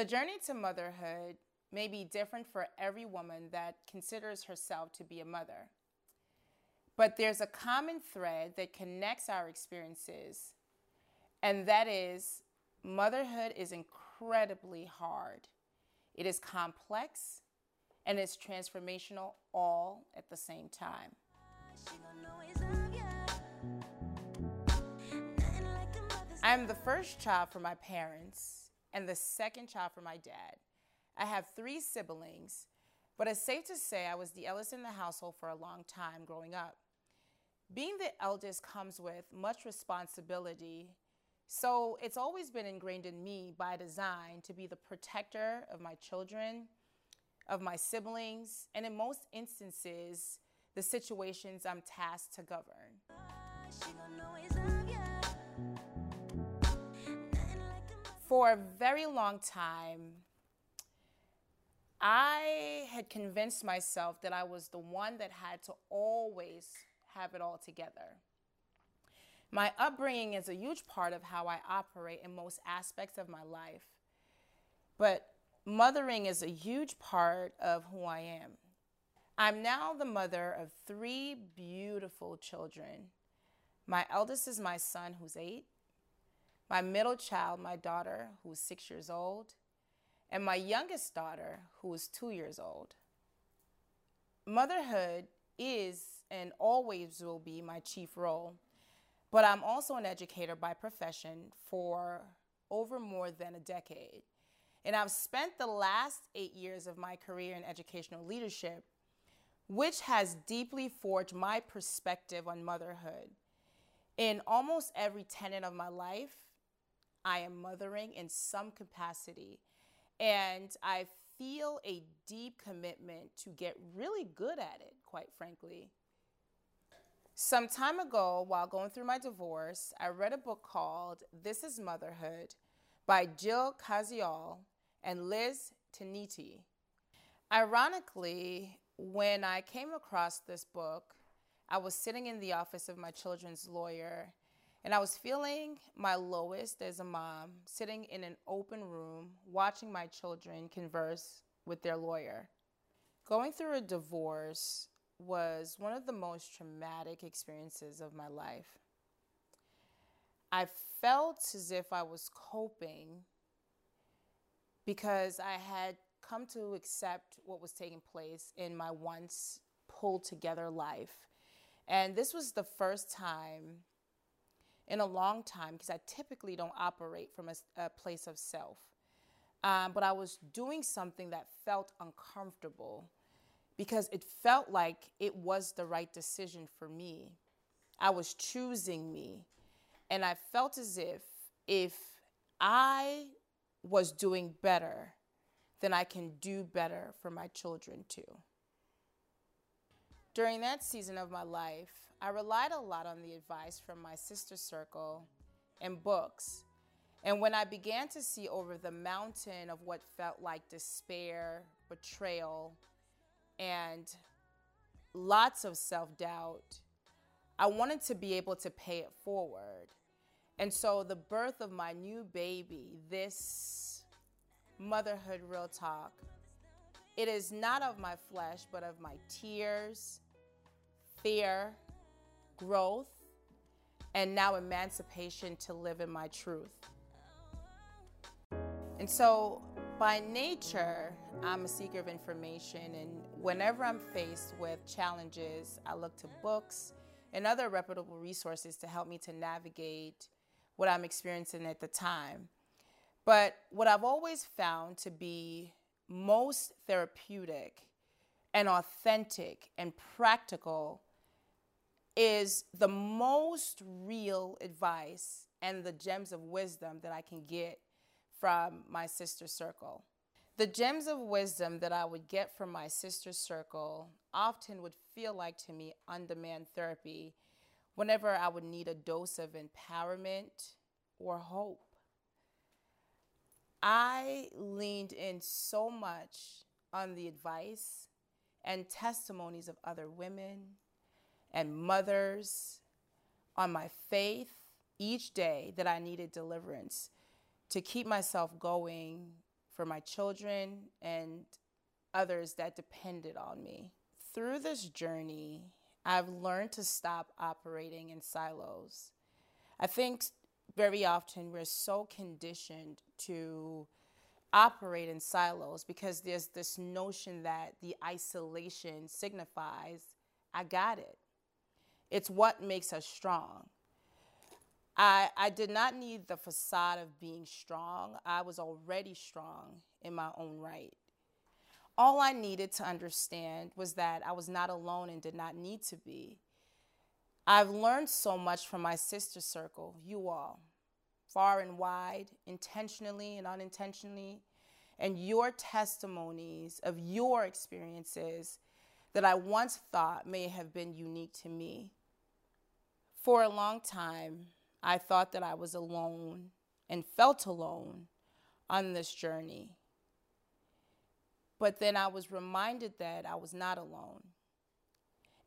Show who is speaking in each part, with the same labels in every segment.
Speaker 1: The journey to motherhood may be different for every woman that considers herself to be a mother. But there's a common thread that connects our experiences, and that is motherhood is incredibly hard. It is complex and it's transformational all at the same time. I am the first child for my parents and the second child for my dad. I have three siblings, but it's safe to say I was the eldest in the household for a long time growing up. Being the eldest comes with much responsibility, so it's always been ingrained in me by design to be the protector of my children, of my siblings, and in most instances, the situations I'm tasked to govern. For a very long time, I had convinced myself that I was the one that had to always have it all together. My upbringing is a huge part of how I operate in most aspects of my life. But mothering is a huge part of who I am. I'm now the mother of three beautiful children. My eldest is my son, who's eight, my middle child, my daughter, who's six years old, and my youngest daughter, who is two years old. Motherhood is and always will be my chief role, but I'm also an educator by profession for over more than a decade. And I've spent the last eight years of my career in educational leadership, which has deeply forged my perspective on motherhood. In almost every tenet of my life, I am mothering in some capacity and I feel a deep commitment to get really good at it, quite frankly. Some time ago, while going through my divorce, I read a book called This is Motherhood by Jill Koziol and Liz Tenety. Ironically, when I came across this book, I was sitting in the office of my children's lawyer and I was feeling my lowest as a mom, sitting in an open room, watching my children converse with their lawyer. Going through a divorce was one of the most traumatic experiences of my life. I felt as if I was coping because I had come to accept what was taking place in my once pulled together life. And this was the first time in a long time because I typically don't operate from a, a place of self. Um, but I was doing something that felt uncomfortable because it felt like it was the right decision for me. I was choosing me. And I felt as if if I was doing better, then I can do better for my children too. During that season of my life, I relied a lot on the advice from my sister circle and books. And when I began to see over the mountain of what felt like despair, betrayal, and lots of self doubt, I wanted to be able to pay it forward. And so the birth of my new baby, this motherhood real talk, it is not of my flesh, but of my tears, fear, growth, and now emancipation to live in my truth. And so, by nature, I'm a seeker of information, and whenever I'm faced with challenges, I look to books and other reputable resources to help me to navigate what I'm experiencing at the time. But what I've always found to be most therapeutic and authentic and practical is the most real advice and the gems of wisdom that I can get from my sister circle. The gems of wisdom that I would get from my sister circle often would feel like to me on demand therapy whenever I would need a dose of empowerment or hope. I leaned in so much on the advice and testimonies of other women and mothers, on my faith each day that I needed deliverance to keep myself going for my children and others that depended on me. Through this journey, I've learned to stop operating in silos. I think very often we're so conditioned to operate in silos because there's this notion that the isolation signifies I got it. It's what makes us strong. I, I did not need the facade of being strong. I was already strong in my own right. All I needed to understand was that I was not alone and did not need to be. I've learned so much from my sister circle, you all, far and wide, intentionally and unintentionally, and your testimonies of your experiences that I once thought may have been unique to me. For a long time, I thought that I was alone and felt alone on this journey. But then I was reminded that I was not alone.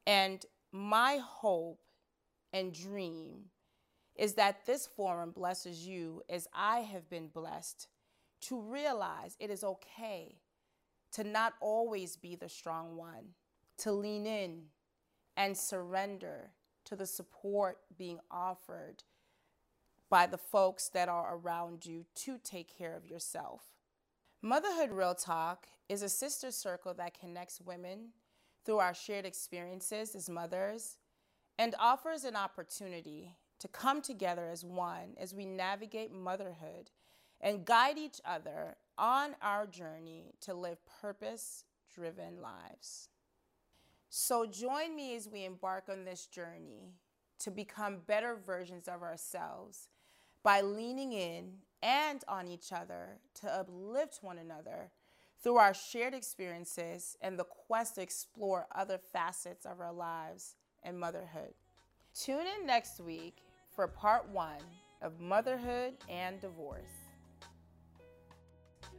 Speaker 1: And my hope and dream is that this forum blesses you as I have been blessed to realize it is okay to not always be the strong one, to lean in and surrender to the support being offered by the folks that are around you to take care of yourself. Motherhood Real Talk is a sister circle that connects women through our shared experiences as mothers and offers an opportunity to come together as one as we navigate motherhood and guide each other on our journey to live purpose driven lives. So, join me as we embark on this journey to become better versions of ourselves by leaning in and on each other to uplift one another through our shared experiences and the quest to explore other facets of our lives and motherhood. Tune in next week for part one of Motherhood and Divorce.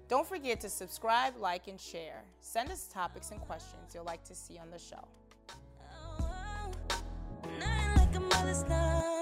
Speaker 1: Don't forget to subscribe, like, and share. Send us topics and questions you'll like to see on the show. Oh, oh,